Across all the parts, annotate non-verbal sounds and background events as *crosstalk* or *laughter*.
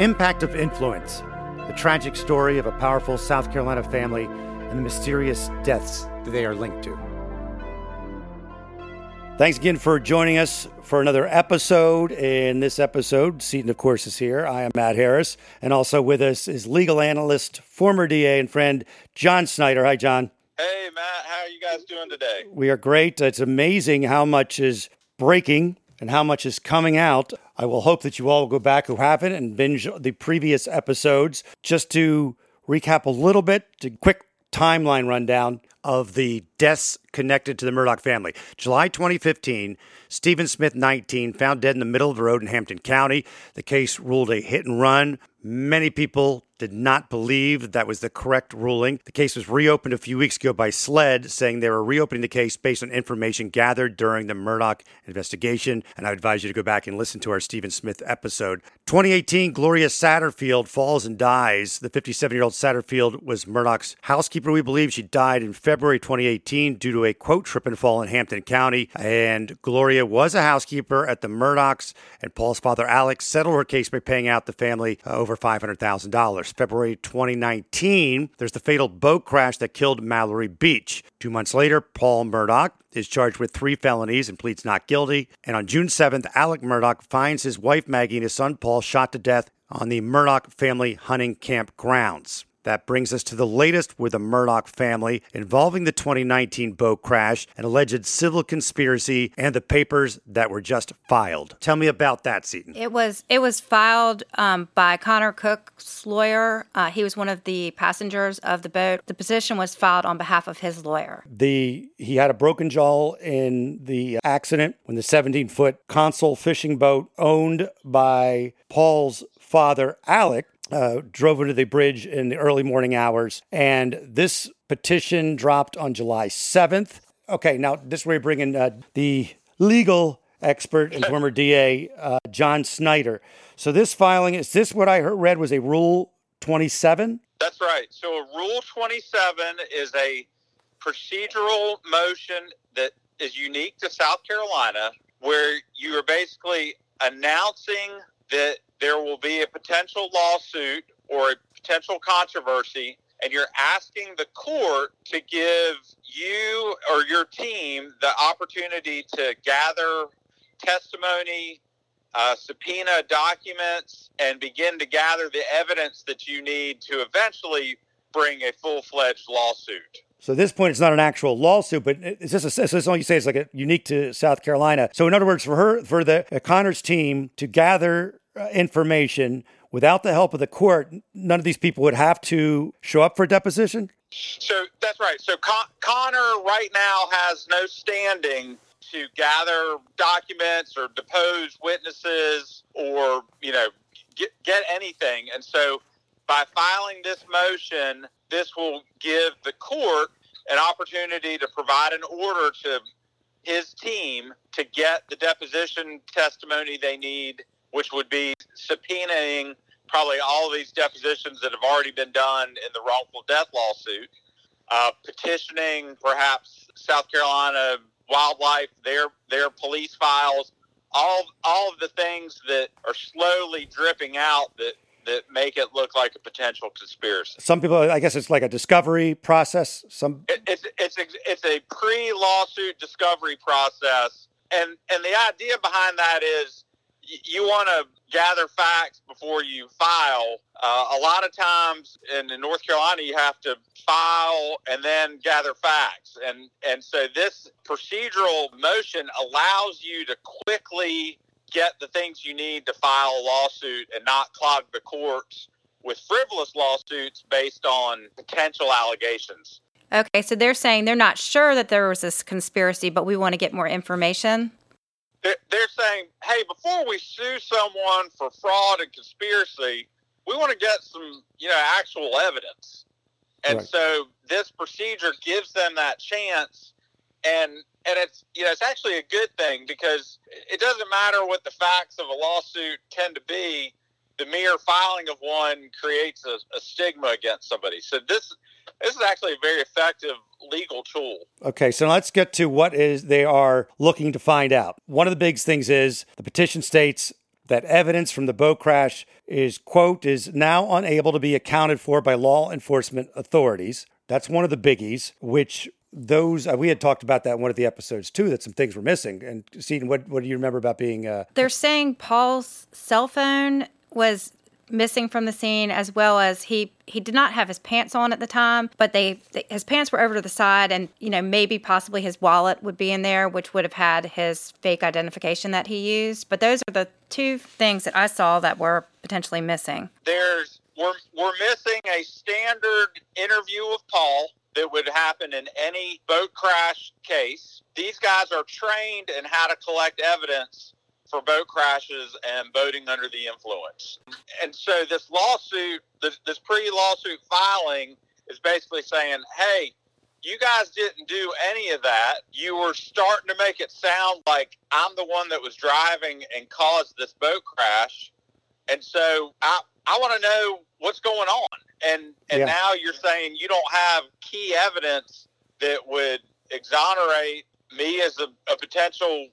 Impact of Influence the tragic story of a powerful South Carolina family and the mysterious deaths that they are linked to. Thanks again for joining us for another episode. In this episode, Seaton, of course, is here. I am Matt Harris, and also with us is legal analyst, former DA, and friend John Snyder. Hi, John. Hey, Matt. How are you guys doing today? We are great. It's amazing how much is breaking and how much is coming out. I will hope that you all go back who haven't and binge the previous episodes just to recap a little bit, to quick timeline rundown of the deaths connected to the Murdaugh family. July 2015, Stephen Smith, 19, found dead in the middle of the road in Hampton County. The case ruled a hit and run. Many people did not believe that was the correct ruling. The case was reopened a few weeks ago by SLED, saying they were reopening the case based on information gathered during the Murdaugh investigation. And I advise you to go back and listen to our Stephen Smith episode. 2018, Gloria Satterfield falls and dies. The 57 year old Satterfield was Murdaugh's housekeeper, we believe. She died in February 2018 due to a quote trip and fall in Hampton County. And Gloria was a housekeeper at the Murdaughs, and Paul's father, Alex, settled her case by paying out the family over $500,000. February 2019, there's the fatal boat crash that killed Mallory Beach. Two months later, Paul Murdaugh is charged with three felonies and pleads not guilty. And on June 7th, Alec Murdaugh finds his wife Maggie and his son Paul shot to death on the Murdaugh family hunting camp grounds. That brings us to the latest with the Murdaugh family involving the 2019 boat crash, an alleged civil conspiracy, and the papers that were just filed. Tell me about that, Seaton. It was it was filed um, by Connor Cook's lawyer. Uh, he was one of the passengers of the boat. The petition was filed on behalf of his lawyer. The he had a broken jaw in the accident when the 17 foot console fishing boat owned by Paul's father, Alec, uh, drove into the bridge in the early morning hours. And this petition dropped on July 7th. Okay, now this is where we bring in uh, the legal expert and former DA, uh, John Snyder. So this filing, is this what I heard, read was a Rule 27? That's right. So a Rule 27 is a procedural motion that is unique to South Carolina where you are basically announcing that there will be a potential lawsuit or a potential controversy, and you're asking the court to give you or your team the opportunity to gather testimony, uh, subpoena documents, and begin to gather the evidence that you need to eventually bring a full fledged lawsuit. So at this point, it's not an actual lawsuit, but it's just a, so it's all you say is like a, unique to South Carolina. So in other words, for her, for the uh, Connor's team to gather Uh, information without the help of the court, none of these people would have to show up for deposition? So that's right. So Con- Connor right now has no standing to gather documents or depose witnesses or, you know, get, get anything. And so by filing this motion, this will give the court an opportunity to provide an order to his team to get the deposition testimony they need which would be subpoenaing probably all of these depositions that have already been done in the wrongful death lawsuit, uh, petitioning perhaps South Carolina wildlife, their their police files, all all of the things that are slowly dripping out that that make it look like a potential conspiracy. Some people, I guess, it's like a discovery process. Some it, it's it's it's a pre lawsuit discovery process, and and the idea behind that is you want to gather facts before you file. Uh, a lot of times in, in, North Carolina, you have to file and then gather facts, and and so this procedural motion allows you to quickly get the things you need to file a lawsuit and not clog the courts with frivolous lawsuits based on potential allegations. Okay, so they're saying they're not sure that there was this conspiracy, but we want to get more information they're saying, hey, before we sue someone for fraud and conspiracy, we want to get some, you know, actual evidence. And right. so this procedure gives them that chance and and it's you know it's actually a good thing because it doesn't matter what the facts of a lawsuit tend to be the mere filing of one creates a, a stigma against somebody so this this is actually a very effective legal tool. Okay, so let's get to what is they are looking to find out. One of the big things is the petition states that evidence from the boat crash is, quote, is now unable to be accounted for by law enforcement authorities. That's one of the biggies, which those uh, we had talked about that in one of the episodes too that some things were missing and Seaton, what what do you remember about being uh they're saying paul's cell phone was missing from the scene as well as he he did not have his pants on at the time but they, they, his pants were over to the side and you know maybe possibly his wallet would be in there which would have had his fake identification that he used. But those are the two things that i saw that were potentially missing. There's we're, we're missing a standard interview of paul that would happen in any boat crash case. These guys are trained in how to collect evidence for boat crashes and boating under the influence. And so this lawsuit, this, this pre lawsuit filing is basically saying, hey, you guys didn't do any of that. You were starting to make it sound like I'm the one that was driving and caused this boat crash. And so I, I want to know what's going on. And, and yeah. now you're saying you don't have key evidence that would exonerate me as a, a potential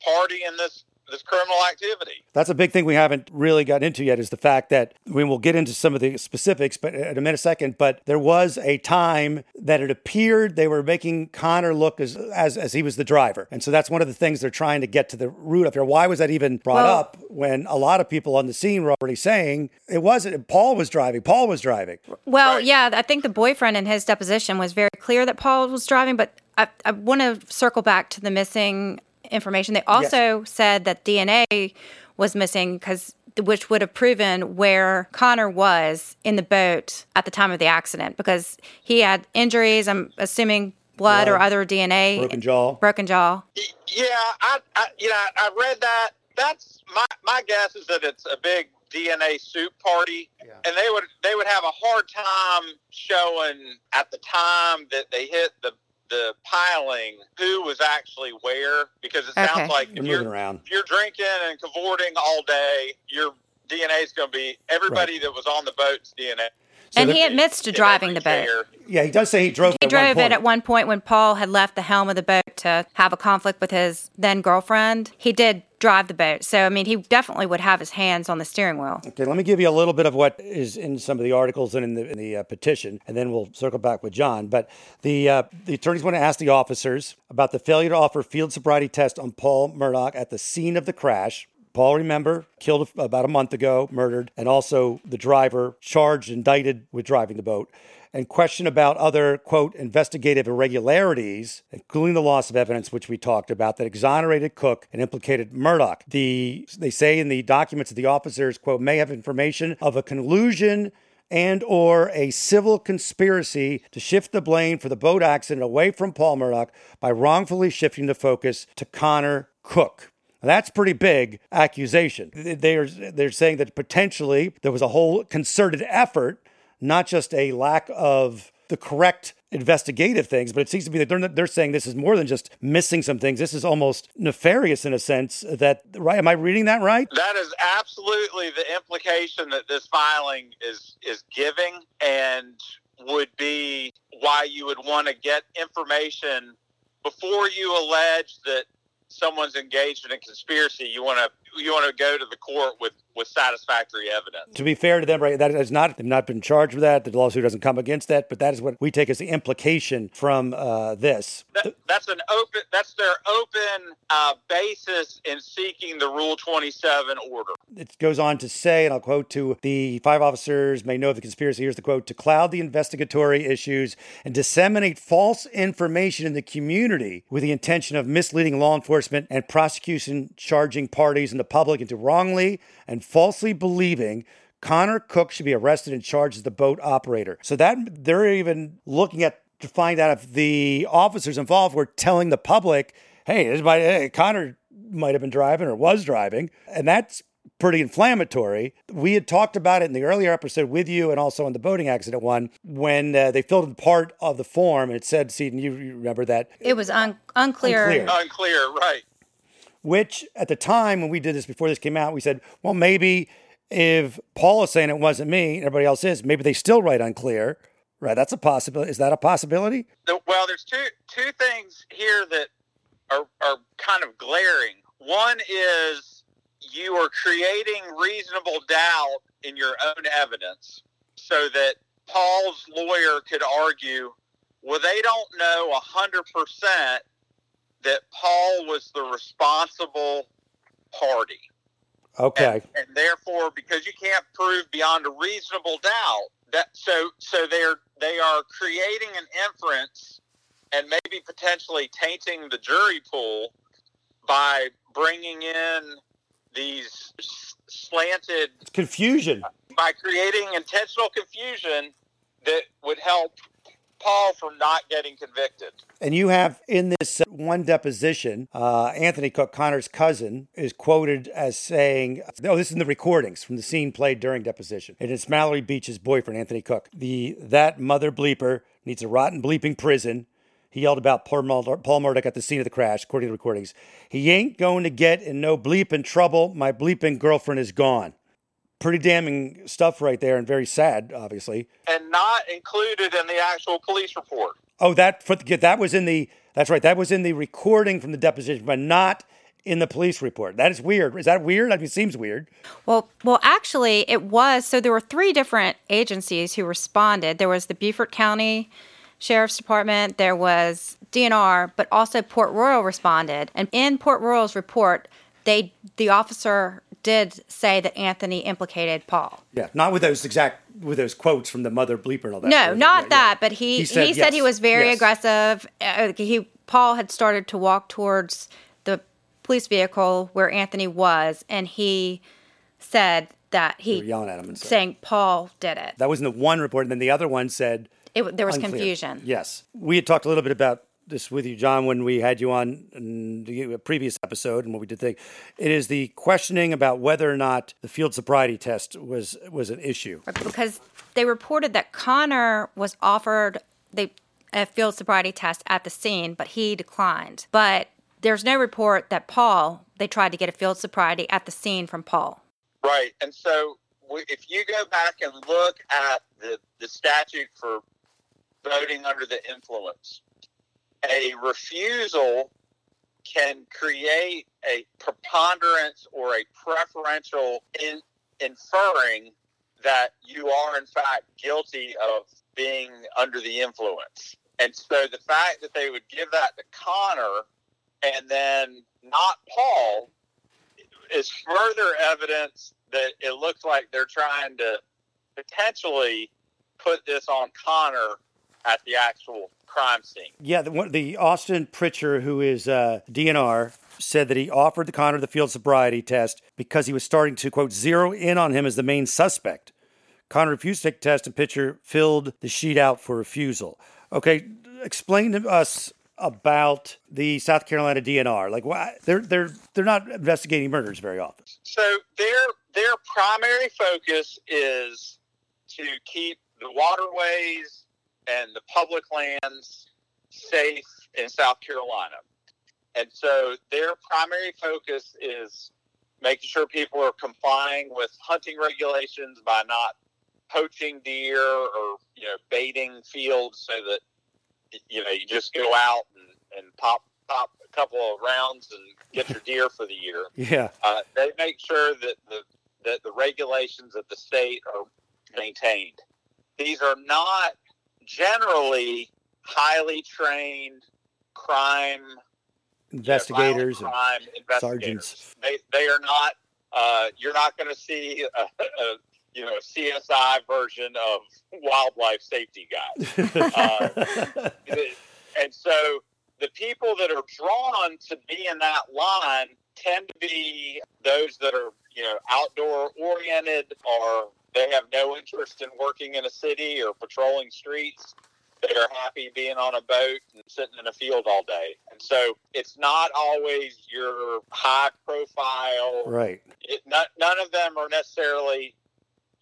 party in this this criminal activity. That's a big thing we haven't really got into yet is the fact that we will get into some of the specifics but uh, in a minute second but there was a time that it appeared they were making Connor look as as, as he was the driver. And so that's one of the things they're trying to get to the root of here. Why was that even brought well, up when a lot of people on the scene were already saying it wasn't Paul was driving. Paul was driving. Well, right. yeah, I think the boyfriend in his deposition was very clear that Paul was driving, but I, I want to circle back to the missing information. They also yes. said that DNA was missing because which would have proven where Connor was in the boat at the time of the accident because he had injuries. I'm assuming blood, blood or other DNA, broken jaw, broken jaw. Yeah, I, I you know I read that. That's my my guess is that it's a big DNA soup party, yeah. and they would they would have a hard time showing at the time that they hit the the piling who was actually where because it sounds okay. like you're moving around. If you're drinking and cavorting all day, your DNA is going to be everybody right. that was on the boat's DNA. So and the, he admits to driving the boat. Yeah, he does say he drove. He drove it at one point when Paul had left the helm of the boat to have a conflict with his then girlfriend. He did drive the boat. So, I mean, he definitely would have his hands on the steering wheel. Okay, let me give you a little bit of what is in some of the articles and in the, in the uh, petition, and then we'll circle back with John. But the, uh, the attorneys want to ask the officers about the failure to offer field sobriety test on Paul Murdaugh at the scene of the crash. Paul, remember, killed about a month ago, murdered, and also the driver charged, indicted with driving the boat and question about other, quote, investigative irregularities, including the loss of evidence, which we talked about, that exonerated Cook and implicated Murdaugh. The, they say in the documents that the officers, quote, may have information of a collusion and or a civil conspiracy to shift the blame for the boat accident away from Paul Murdaugh by wrongfully shifting the focus to Connor Cook. That's pretty big accusation. They're, they're saying that potentially there was a whole concerted effort not just a lack of the correct investigative things, but it seems to be that they're, they're saying this is more than just missing some things. This is almost nefarious in a sense. That right? Am I reading that right? That is absolutely the implication that this filing is is giving, and would be why you would want to get information before you allege that someone's engaged in a conspiracy. You want to you want to go to the court with with satisfactory evidence. To be fair to them, right, that is not they've not been charged with that. The lawsuit doesn't come against that, but that is what we take as the implication from uh, this. That, that's an open. That's their open uh, basis in seeking the Rule Twenty Seven order. It goes on to say, and I'll quote: "To the five officers may know of the conspiracy." Here's the quote: "To cloud the investigatory issues and disseminate false information in the community with the intention of misleading law enforcement and prosecution, charging parties and the public into wrongly." and falsely believing Connor Cook should be arrested and charged as the boat operator. So that they're even looking at to find out if the officers involved were telling the public, "Hey, this might, hey, Connor might have been driving or was driving," and that's pretty inflammatory. We had talked about it in the earlier episode with you and also in the boating accident one when uh, they filled in part of the form and it said, Seaton, you, you remember that? It was un- unclear. unclear. Unclear, right which at the time when we did this before this came out, we said, well, maybe if Paul is saying it wasn't me, everybody else is, maybe they still write unclear. Right, that's a possibility. Is that a possibility? Well, there's two two things here that are are kind of glaring. One is you are creating reasonable doubt in your own evidence so that Paul's lawyer could argue, well, they don't know 100% that Paul was the responsible party. Okay. And, and, therefore, because you can't prove beyond a reasonable doubt that so so they're they are creating an inference and maybe potentially tainting the jury pool by bringing in these slanted confusion by creating intentional confusion that would help Paul not getting convicted. And you have in this one deposition, uh, Anthony Cook, Connor's cousin, is quoted as saying, "Oh, this is in the recordings from the scene played during deposition. And it's Mallory Beach's boyfriend, Anthony Cook. The that mother bleeper needs a rotten bleeping prison." He yelled about Paul, Murdaugh at the scene of the crash, according to the recordings. He ain't going to get in no bleeping trouble. My bleeping girlfriend is gone pretty damning stuff right there and very sad obviously. And not included in the actual police report. Oh that for that was in the that's right that was in the recording from the deposition but not in the police report. That is weird. Is that weird? I mean it seems weird. Well well actually it was so there were three different agencies who responded. There was the beaufort county sheriff's department there was dnr but also port royal responded. And in port royal's report they the officer did say that Anthony implicated Paul. Yeah, not with those exact with those quotes from the mother bleeper and all that. No, not yeah, that. Yeah. But he he said, he, said yes, he was very yes. aggressive. Uh, he Paul had started to walk towards the police vehicle where Anthony was, and he said that he yelling at him and saying Paul did it. That was in the one report, and then the other one said it, there was unclear. confusion. Yes, we had talked a little bit about this with you, John, when we had you on in the previous episode and what we did think. It is the questioning about whether or not the field sobriety test was was an issue. Because they reported that Connor was offered the a field sobriety test at the scene, but he declined. But there's no report that Paul they tried to get a field sobriety at the scene from Paul. Right, and so if you go back and look at the the statute for boating under the influence a refusal can create a preponderance or a preferential in inferring that you are in fact guilty of being under the influence. And so the fact that they would give that to Connor and then not Paul is further evidence that it looks like they're trying to potentially put this on Connor at the actual crime scene. Yeah, the, the Austin Pritchard, who is uh, DNR, said that he offered the Connor the field sobriety test because he was starting to, quote, zero in on him as the main suspect. Connor refused to take the test, and Pritchard filled the sheet out for refusal. Okay, explain to us about the South Carolina DNR. Like, why they're they're they're not investigating murders very often. So their their primary focus is to keep the waterways and the public lands safe in South Carolina. And so their primary focus is making sure people are complying with hunting regulations by not poaching deer or you know baiting fields so that you know you just go out and, and pop pop a couple of rounds and get your deer for the year. *laughs* Yeah, uh, they make sure that the that the regulations of the state are maintained. These are not generally highly trained crime investigators, crime investigators. sergeants. They they are not. Uh, you're not going to see a, a, you know a CSI version of wildlife safety guys. *laughs* uh, and so the people that are drawn to be in that line tend to be those that are you know outdoor oriented or they have no interest in working in a city or patrolling streets. They are happy being on a boat and sitting in a field all day. And so it's not always your high profile. Right. It, not, none of them are necessarily,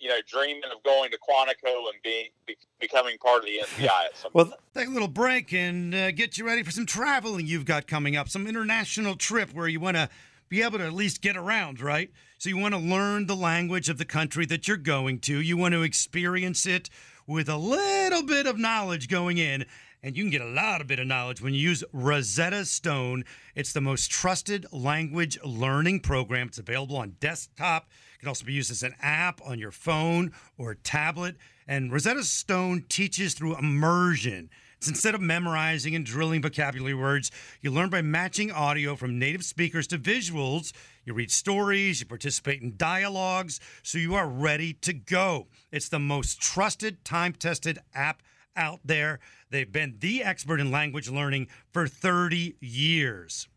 you know, dreaming of going to Quantico and being be, becoming part of the *laughs* FBI at some Well, take a little break and uh, get you ready for some traveling you've got coming up, some international trip where you want to be able to at least get around, right? So you want to learn the language of the country that you're going to. You want to experience it with a little bit of knowledge going in. and you can get a lot of bit of knowledge when you use Rosetta Stone. It's the most trusted language learning program. It's available on desktop. It can also be used as an app on your phone or tablet. And Rosetta Stone teaches through immersion. It's instead of memorizing and drilling vocabulary words, you learn by matching audio from native speakers to visuals. You read stories, you participate in dialogues, so you are ready to go. It's the most trusted, time tested app out there. They've been the expert in language learning for 30 years.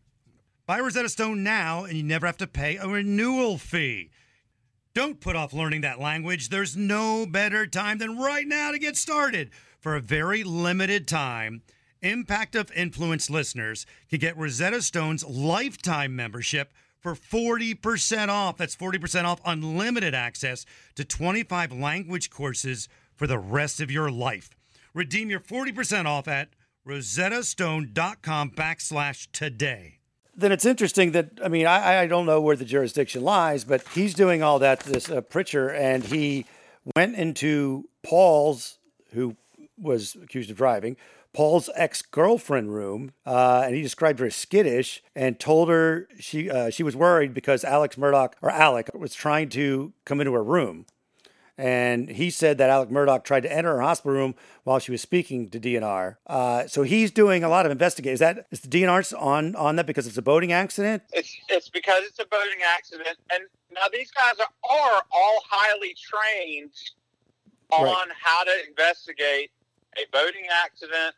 Buy Rosetta Stone now, and you never have to pay a renewal fee. Don't put off learning that language. There's no better time than right now to get started. For a very limited time, Impact of Influence listeners can get Rosetta Stone's lifetime membership for 40% off. That's 40% off unlimited access to 25 language courses for the rest of your life. Redeem your 40% off at rosettastone.com backslash today. Then it's interesting that, I mean, I, I don't know where the jurisdiction lies, but he's doing all that, this uh, Pritchard, and he went into Paul's, who was accused of driving, Paul's ex girlfriend room, uh, and he described her as skittish and told her she uh, she was worried because Alex Murdaugh or Alec was trying to come into her room. And he said that Alec Murdaugh tried to enter her hospital room while she was speaking to DNR. Uh, so he's doing a lot of investigating. Is that is the DNR's on on that because it's a boating accident? It's it's because it's a boating accident, and now these guys are, are all highly trained on right. how to investigate a boating accident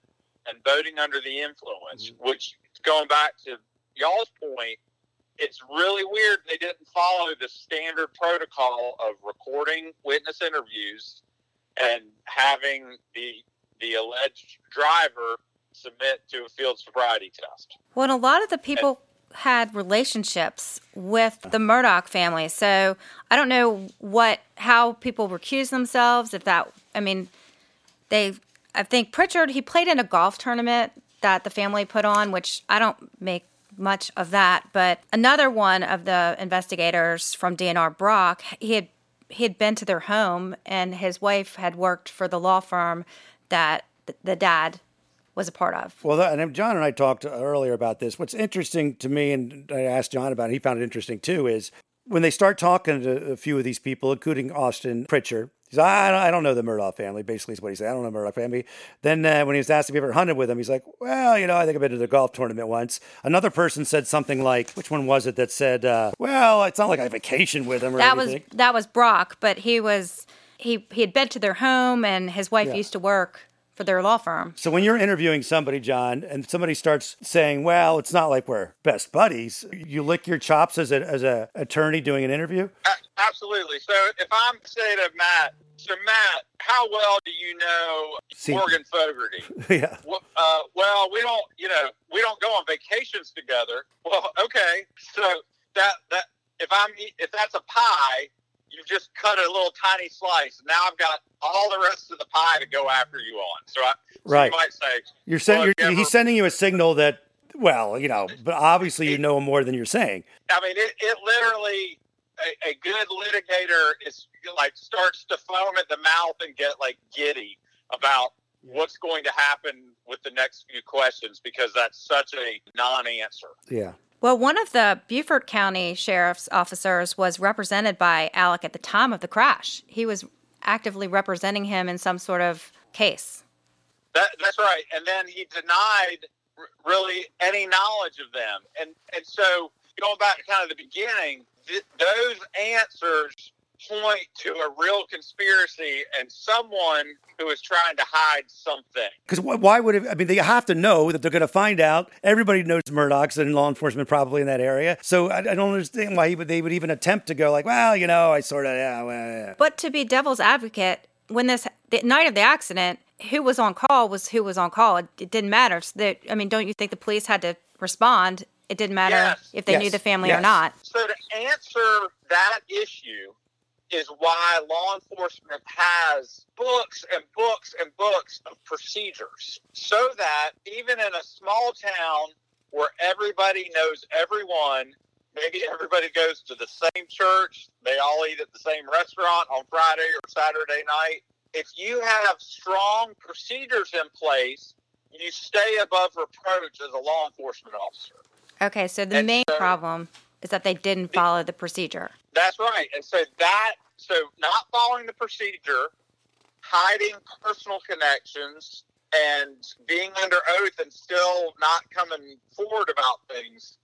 and boating under the influence. Mm-hmm. Which going back to y'all's point, it's really weird they didn't follow the standard protocol of recording witness interviews and having the the alleged driver submit to a field sobriety test. Well, a lot of the people and, had relationships with the Murdaugh family, so I don't know what how people recuse themselves. If that, I mean, they, I think Pritchard he played in a golf tournament that the family put on, which I don't make much of that. But another one of the investigators from DNR Brock, he had he had been to their home, and his wife had worked for the law firm that the dad was a part of. Well, and John and I talked uh, earlier about this. What's interesting to me, and I asked John about it, he found it interesting too, is when they start talking to a few of these people, including Austin Pritchard, He's like, I don't, I don't know the Murdaugh family, basically, is what he said. I don't know the Murdaugh family. Then uh, when he was asked if he ever hunted with him, he's like, well, you know, I think I've been to the golf tournament once. Another person said something like, which one was it that said, uh, well, it's not like I vacationed with him or that anything. Was, that was Brock, but he was, he, he had been to their home and his wife yeah. used to work for their law firm. So when you're interviewing somebody, John, and somebody starts saying, "Well, it's not like we're best buddies," you lick your chops as a as a attorney doing an interview. absolutely. So if I'm saying to Matt, so Matt, how well do you know See, Morgan Fogarty? *laughs* yeah. Well, uh, well, we don't, you know, we don't go on vacations together. Well, okay. So that that if I'm if that's a pie, you've just cut a little tiny slice. Now I've got all the rest of the pie to go after you on. So, I, so right. you might say you're you're, ever, he's sending you a signal that well, you know, but obviously you know more than you're saying. I mean, it, it literally a, a good litigator is like starts to foam at the mouth and get like giddy about what's going to happen with the next few questions because that's such a non-answer. Yeah. Well, one of the Beaufort County Sheriff's officers was represented by Alec at the time of the crash. He was actively representing him in some sort of case. That, that's right. And then he denied r- really any knowledge of them. And, and so going back to kind of the beginning, th- those answers point to a real conspiracy and someone who is trying to hide something. Because why would it? I mean, they have to know that they're going to find out. Everybody knows Murdaugh's in law enforcement probably in that area. So I, I don't understand why would, they would even attempt to go like, well, you know, I sort of, yeah, well, yeah. But to be devil's advocate, when this the night of the accident, who was on call was who was on call. It, it didn't matter. So that, I mean, don't you think the police had to respond? It didn't matter yes. if they yes. knew the family yes. or not. So to answer that issue, is why law enforcement has books and books and books of procedures so that even in a small town where everybody knows everyone, maybe everybody goes to the same church, they all eat at the same restaurant on Friday or Saturday night. If you have strong procedures in place you stay above reproach as a law enforcement officer. Okay, so the And main so- problem is that they didn't follow the procedure. That's right. And so that so not following the procedure, hiding personal connections, and being under oath and still not coming forward about things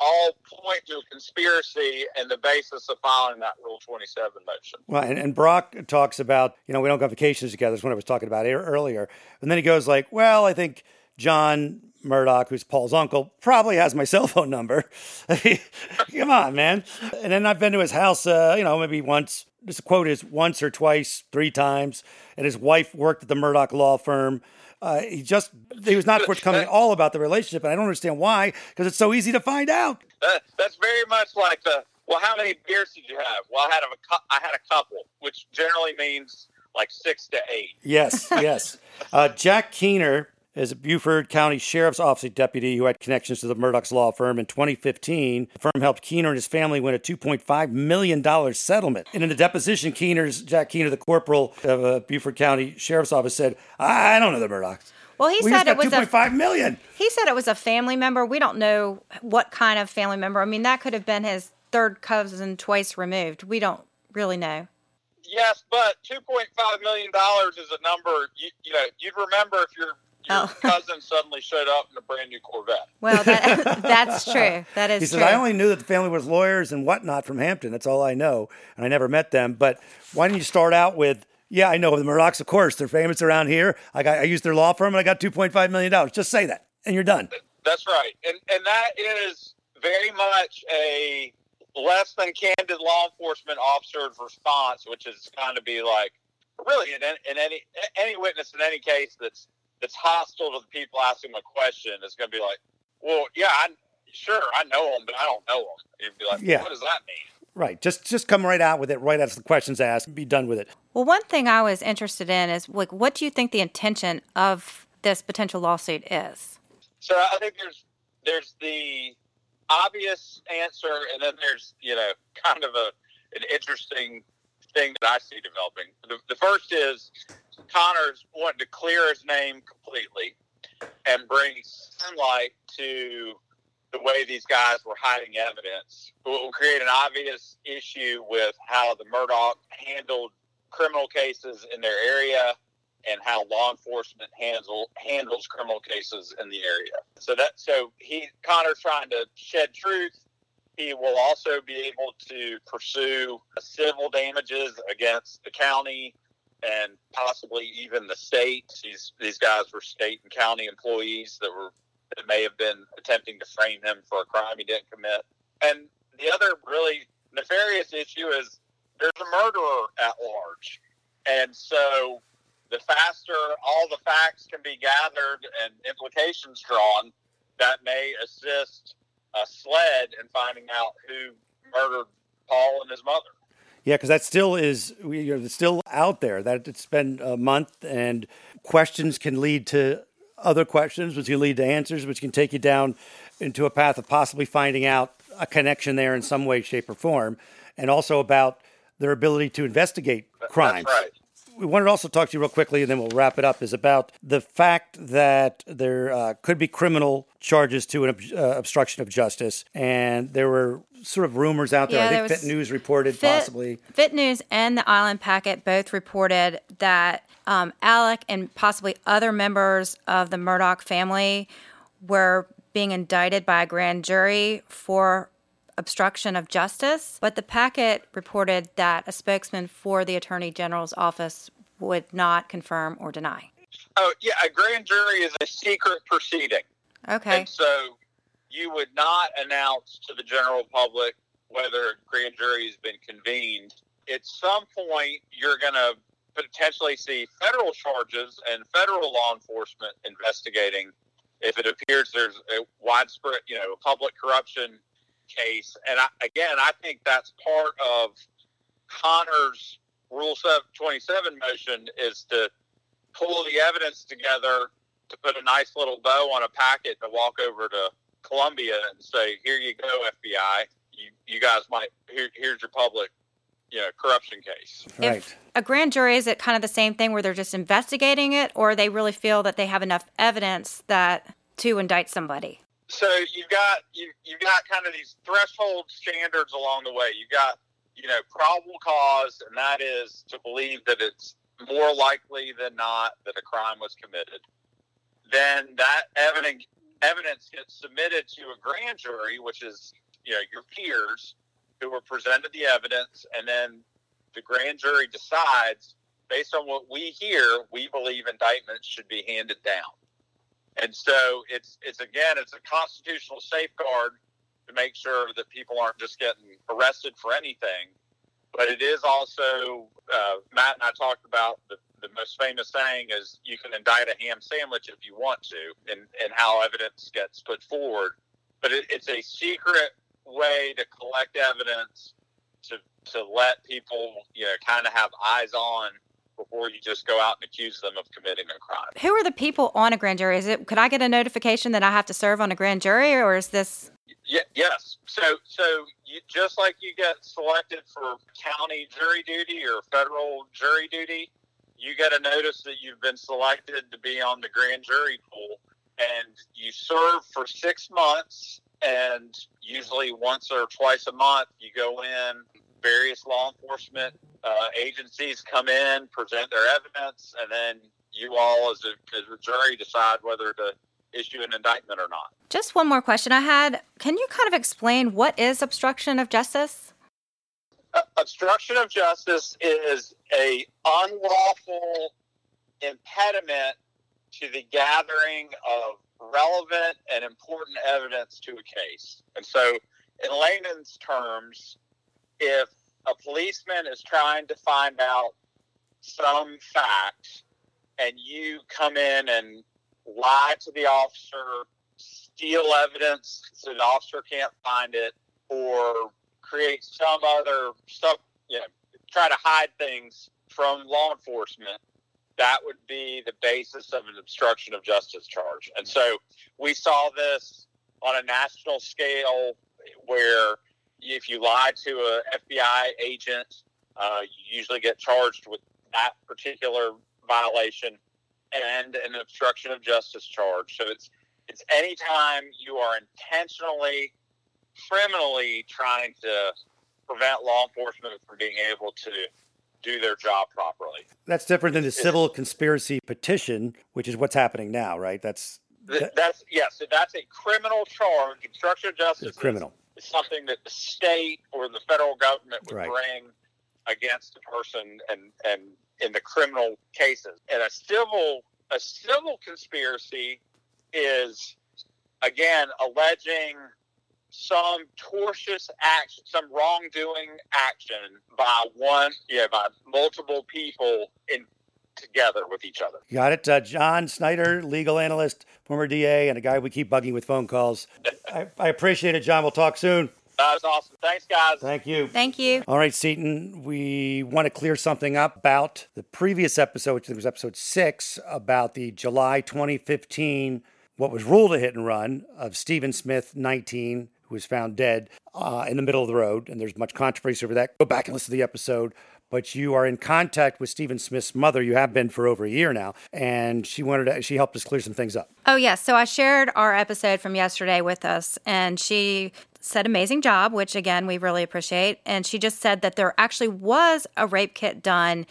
all point to a conspiracy and the basis of filing that Rule 27 motion. Well, and, and Brock talks about, you know, we don't go on vacations together. That's what I was talking about earlier. And then he goes like, well, I think John Murdaugh, who's Paul's uncle, probably has my *laughs* cell phone number. *laughs* Come on, man. And then I've been to his house, uh, you know, maybe once. This quote is once or twice, three times. And his wife worked at the Murdaugh law firm. Uh, he just, he was not forthcoming at all about the relationship. And I don't understand why, because it's so easy to find out. That, that's very much like the well. How many beers did you have? Well, I had a I had a couple, which generally means like six to eight. Yes, yes. Uh, Jack Keener is a Beaufort County Sheriff's Office deputy who had connections to the Murdaugh's law firm. In 2015, the firm helped Keener and his family win a $2.5 million settlement. And in the deposition, Keener's, Jack Keener, the corporal of uh, Beaufort County Sheriff's Office, said, I don't know the Murdaughs. Well, he we said just it got was a 2.5 million. he said it was a family member. We don't know what kind of family member. I mean, that could have been his third cousin twice removed. We don't really know. Yes, but two point five million dollars is a number. You, you know, you'd remember if your your Oh. *laughs* cousin suddenly showed up in a brand new Corvette. Well, that, *laughs* that's true. That is He says, true. I only knew that the family was lawyers and whatnot from Hampton. That's all I know. And I never met them. But why didn't you start out with, yeah, I know the Murdaughs, of course. They're famous around here. I got I used their law firm and I got $2.5 million. Just say that. And you're done. That's right, and and that is very much a less than candid law enforcement officer's response, which is kind of be like, really, in, in any any witness in any case that's that's hostile to the people asking them a question is going to be like, well, yeah, I, sure, I know them, but I don't know them. You'd be like, Yeah. what does that mean? Right. Just just come right out with it right as the question's asked and be done with it. Well, one thing I was interested in is like, what do you think the intention of this potential lawsuit is? So I think there's there's the obvious answer, and then there's you know kind of a an interesting thing that I see developing. The, the first is Connor's wanting to clear his name completely and bring sunlight to the way these guys were hiding evidence. It will create an obvious issue with how the Murdaugh handled criminal cases in their area and how law enforcement handle handles criminal cases in the area. So that so he Connor's trying to shed truth. He will also be able to pursue civil damages against the county and possibly even the state. These these guys were state and county employees that were that may have been attempting to frame him for a crime he didn't commit. And the other really nefarious issue is there's a murderer at large. And so the faster all the facts can be gathered and implications drawn, that may assist a SLED in finding out who murdered Paul and his mother. Yeah, because that still is you know, still out there. That it's been a month, and questions can lead to other questions, which can lead to answers, which can take you down into a path of possibly finding out a connection there in some way, shape, or form, and also about their ability to investigate crimes. That's right. We wanted to also talk to you real quickly, and then we'll wrap it up. Is about the fact that there uh, could be criminal charges to an ob- uh, obstruction of justice, and there were sort of rumors out there. Yeah, I there think was FITSNews reported Fit, possibly. FITSNews and the Island Packet both reported that um, Alec and possibly other members of the Murdaugh family were being indicted by a grand jury for obstruction of justice. But the packet reported that a spokesman for the Attorney General's office would not confirm or deny. Oh, yeah, a grand jury is a secret proceeding. Okay. And so you would not announce to the general public whether a grand jury has been convened. At some point, you're going to potentially see federal charges and federal law enforcement investigating if it appears there's a widespread, you know, public corruption case. And I, again, I think that's part of Connor's Rule 27 motion is to pull the evidence together to put a nice little bow on a packet to walk over to Columbia and say, "Here you go, FBI. You you guys might here, here's your public you know, corruption case. Right. If a grand jury is it kind of the same thing where they're just investigating it, or they really feel that they have enough evidence that to indict somebody? So you've got you you've got kind of these threshold standards along the way. You've got you know probable cause, and that is to believe that it's more likely than not that a crime was committed. Then that evidence evidence gets submitted to a grand jury, which is you know your peers who were presented the evidence, and then the grand jury decides based on what we hear, we believe indictments should be handed down. And so it's it's again it's a constitutional safeguard to make sure that people aren't just getting arrested for anything, but it is also uh, Matt and I talked about the, the most famous saying is you can indict a ham sandwich if you want to, and and how evidence gets put forward, but it, it's a secret way to collect evidence to to let people you know kind of have eyes on before you just go out and accuse them of committing a crime. Who are the people on a grand jury? Is it could I get a notification that I have to serve on a grand jury, or is this? Yeah, yes. So, so you, just like you get selected for county jury duty or federal jury duty, you get a notice that you've been selected to be on the grand jury pool, and you serve for six months. And usually, once or twice a month, you go in. Various law enforcement uh, agencies come in, present their evidence, and then you all, as a, as a jury, decide whether to issue an indictment or not. Just one more question I had. Can you kind of explain what is obstruction of justice? Uh, obstruction of justice is a unlawful impediment to the gathering of relevant and important evidence to a case. And so, in layman's terms, if a policeman is trying to find out some facts and you come in and lie to the officer, steal evidence so the officer can't find it, or create some other stuff, you know, try to hide things from law enforcement, that would be the basis of an obstruction of justice charge. And so we saw this on a national scale where if you lie to a FBI agent, uh, you usually get charged with that particular violation and an obstruction of justice charge. So it's it's any time you are intentionally, criminally trying to prevent law enforcement from being able to do their job properly. That's different than the civil conspiracy petition, which is what's happening now, right? That's Th- that's yes, that's a criminal charge. Obstruction of justice it's criminal. Something that the state or the federal government would Right. bring against a person and and in the criminal cases. And a civil a civil conspiracy is again alleging some tortious action, some wrongdoing action by one, yeah, by multiple people in together with each other. Got it. Uh, John Snyder, legal analyst, former DA, and a guy we keep bugging with phone calls. *laughs* I, I appreciate it, John. We'll talk soon. That was awesome. Thanks, guys. Thank you. Thank you. All right, Seaton, we want to clear something up about the previous episode, which I think was episode six, about the July 2015, what was ruled a hit and run of Stephen Smith, 19, who was found dead uh, in the middle of the road. And there's much controversy over that. Go back and listen to the episode. But you are in contact with Stephen Smith's mother. You have been for over a year now. And she wanted to, she helped us clear some things up. Oh, yes. So I shared our episode from yesterday with us, and she said amazing job, which again, we really appreciate. And she just said that there actually was a rape kit done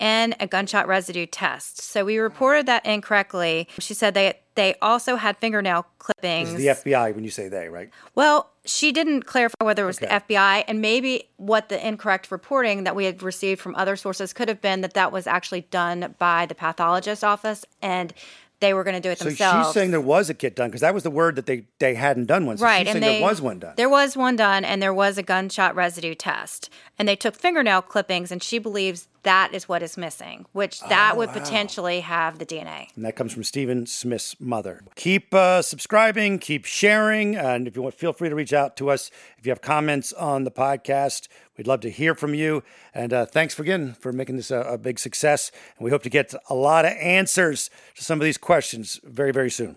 and a gunshot residue test. So we reported that incorrectly. She said they they also had fingernail clippings. This is the FBI when you say they, right? Well, she didn't clarify whether it was Okay. the FBI, and maybe what the incorrect reporting that we had received from other sources could have been that that was actually done by the pathologist office, and they were going to do it themselves. So themselves. she's saying there was a kit done because that was the word that they, they hadn't done one. So right, she's and saying they, there was one done. There was one done, and there was a gunshot residue test, and they took fingernail clippings, and she believes that is what is missing, which that Oh, would wow. potentially have the DNA. And that comes from Stephen Smith's mother. Keep uh, subscribing, keep sharing, and if you want, feel free to reach out to us if you have comments on the podcast. We'd love to hear from you. And uh, thanks again for making this a, a big success. And we hope to get a lot of answers to some of these questions very, very soon.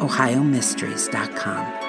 OhioMysteries.com.